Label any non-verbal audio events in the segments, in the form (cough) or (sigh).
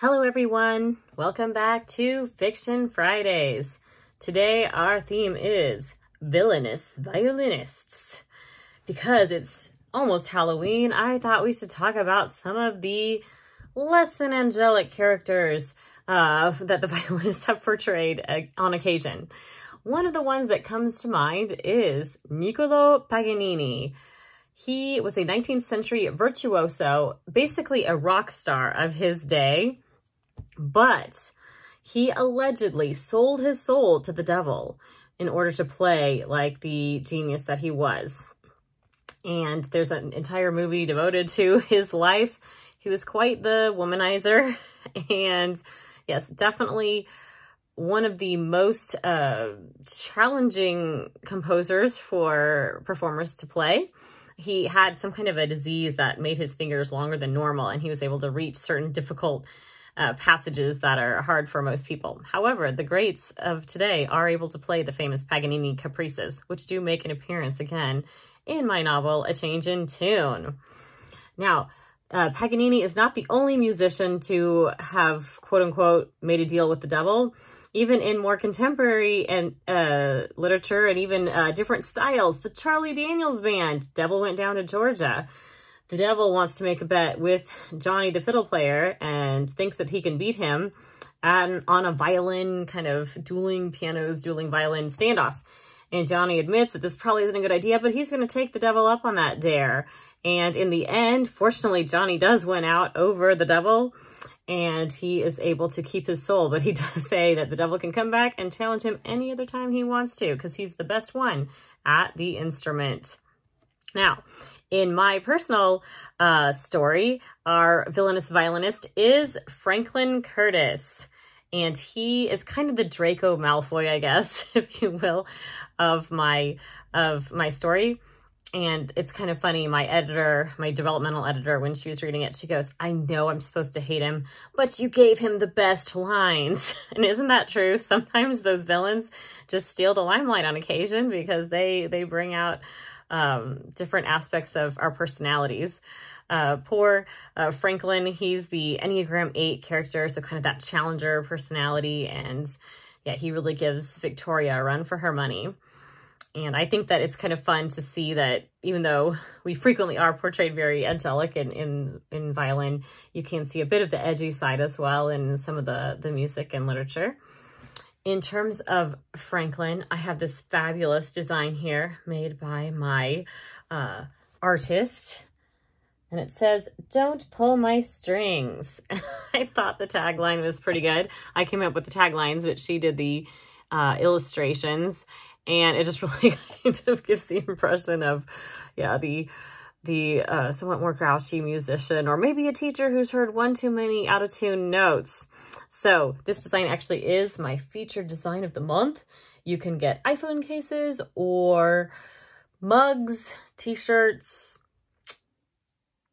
Hello everyone, welcome back to Fiction Fridays. Today our theme is villainous violinists. Because it's almost Halloween, I thought we should talk about some of the less than angelic characters uh, (laughs) that the (laughs) violinists have portrayed uh, on occasion. One of the ones that comes to mind is Niccolo Paganini. He was a 19th century virtuoso, basically a rock star of his day but he allegedly sold his soul to the devil in order to play like the genius that he was. And there's an entire movie devoted to (laughs) his life. He was quite the womanizer. (laughs) And yes, definitely one of the most uh, challenging composers for performers to play. He had some kind of a disease that made his fingers longer than normal, and he was able to reach certain difficult uh, passages that are hard for most people. However, the greats of today are able to play the famous Paganini caprices, which do make an appearance again in my novel, A Change in Tune. Now, uh, Paganini is not the only musician to have, quote unquote, made a deal with the devil. Even in more contemporary and uh, literature and even uh, different styles, the Charlie Daniels Band, Devil Went Down to Georgia, the devil wants to make a bet with Johnny the fiddle player and thinks that he can beat him on, on a violin kind of dueling pianos, dueling violin standoff. And Johnny admits that this probably isn't a good idea, but he's going to take the devil up on that dare. And in the end, fortunately, Johnny does win out over the devil and he is able to keep his soul. But he (laughs) does say that the devil can come back and challenge him any other time he wants to because he's the best one at the instrument. Now, in my personal uh, story, our villainous violinist is Franklin Curtis. And he is kind of the Draco Malfoy, I guess, (laughs) if you will, of my of my story. And it's kind of funny. My editor, my developmental editor, when she was reading it, she goes, I know I'm supposed to hate him, but you gave him the best lines. (laughs) And isn't that true? Sometimes those villains just steal the limelight on occasion because they, they bring out um, different aspects of our personalities. Uh, poor uh, Franklin, he's the Enneagram 8 character, so kind of that challenger personality. And yeah, he really gives Victoria a run for her money. And I think that it's kind of fun to see that even though we frequently are portrayed very angelic in, in, in violin, you can see a bit of the edgy side as well in some of the, the music and literature. In terms of Franklin, I have this fabulous design here made by my uh, artist. And it says, don't pull my strings. (laughs) I thought the tagline was pretty good. I came up with the taglines, but she did the uh, illustrations. And it just (laughs) really kind of gives the impression of, yeah, the the uh, somewhat more grouchy musician or maybe a teacher who's heard one too many out of tune notes. So this design actually is my featured design of the month. You can get iPhone cases or mugs, t-shirts,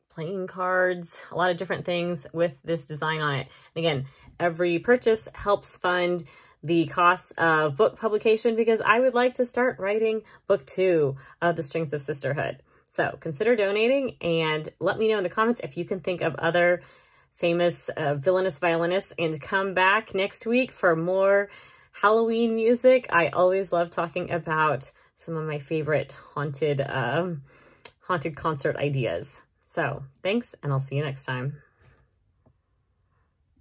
playing cards, a lot of different things with this design on it. And again, every purchase helps fund the cost of book publication because I would like to start writing book two of The Strings of Sisterhood. So consider donating and let me know in the comments if you can think of other famous uh, villainous violinists and come back next week for more Halloween music. I always love talking about some of my favorite haunted, um, haunted concert ideas. So thanks, and I'll see you next time.